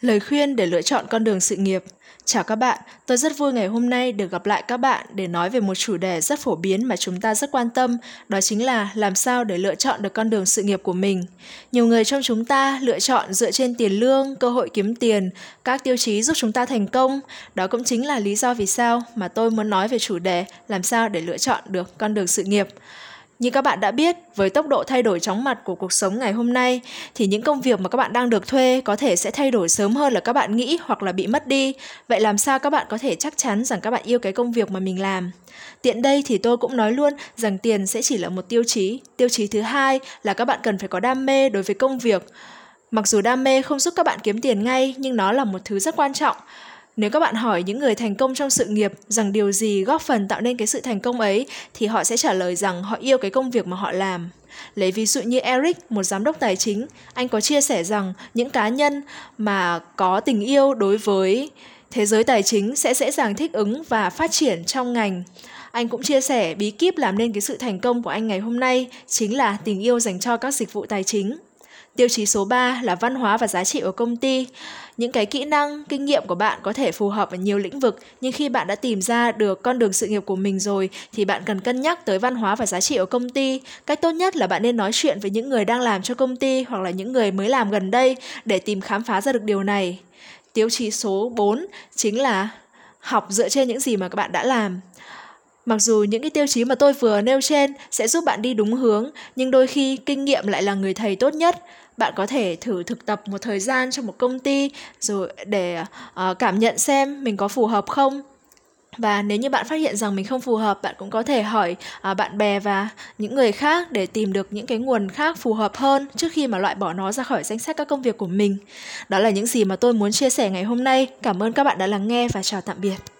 Lời khuyên để lựa chọn con đường sự nghiệp. Chào các bạn, tôi rất vui ngày hôm nay được gặp lại các bạn để nói về một chủ đề rất phổ biến mà chúng ta rất quan tâm, đó chính là làm sao để lựa chọn được con đường sự nghiệp của mình. Nhiều người trong chúng ta lựa chọn dựa trên tiền lương, cơ hội kiếm tiền, các tiêu chí giúp chúng ta thành công. Đó cũng chính là lý do vì sao mà tôi muốn nói về chủ đề làm sao để lựa chọn được con đường sự nghiệp. Như các bạn đã biết, với tốc độ thay đổi chóng mặt của cuộc sống ngày hôm nay thì những công việc mà các bạn đang được thuê có thể sẽ thay đổi sớm hơn là các bạn nghĩ hoặc là bị mất đi. Vậy làm sao các bạn có thể chắc chắn rằng các bạn yêu cái công việc mà mình làm? Tiện đây thì tôi cũng nói luôn rằng tiền sẽ chỉ là một tiêu chí. Tiêu chí thứ hai là các bạn cần phải có đam mê đối với công việc. Mặc dù đam mê không giúp các bạn kiếm tiền ngay nhưng nó là một thứ rất quan trọng nếu các bạn hỏi những người thành công trong sự nghiệp rằng điều gì góp phần tạo nên cái sự thành công ấy thì họ sẽ trả lời rằng họ yêu cái công việc mà họ làm. Lấy ví dụ như Eric, một giám đốc tài chính, anh có chia sẻ rằng những cá nhân mà có tình yêu đối với thế giới tài chính sẽ dễ dàng thích ứng và phát triển trong ngành. Anh cũng chia sẻ bí kíp làm nên cái sự thành công của anh ngày hôm nay chính là tình yêu dành cho các dịch vụ tài chính. Tiêu chí số 3 là văn hóa và giá trị của công ty. Những cái kỹ năng, kinh nghiệm của bạn có thể phù hợp ở nhiều lĩnh vực, nhưng khi bạn đã tìm ra được con đường sự nghiệp của mình rồi thì bạn cần cân nhắc tới văn hóa và giá trị của công ty. Cách tốt nhất là bạn nên nói chuyện với những người đang làm cho công ty hoặc là những người mới làm gần đây để tìm khám phá ra được điều này. Tiêu chí số 4 chính là học dựa trên những gì mà các bạn đã làm. Mặc dù những cái tiêu chí mà tôi vừa nêu trên sẽ giúp bạn đi đúng hướng, nhưng đôi khi kinh nghiệm lại là người thầy tốt nhất. Bạn có thể thử thực tập một thời gian trong một công ty rồi để uh, cảm nhận xem mình có phù hợp không. Và nếu như bạn phát hiện rằng mình không phù hợp, bạn cũng có thể hỏi uh, bạn bè và những người khác để tìm được những cái nguồn khác phù hợp hơn trước khi mà loại bỏ nó ra khỏi danh sách các công việc của mình. Đó là những gì mà tôi muốn chia sẻ ngày hôm nay. Cảm ơn các bạn đã lắng nghe và chào tạm biệt.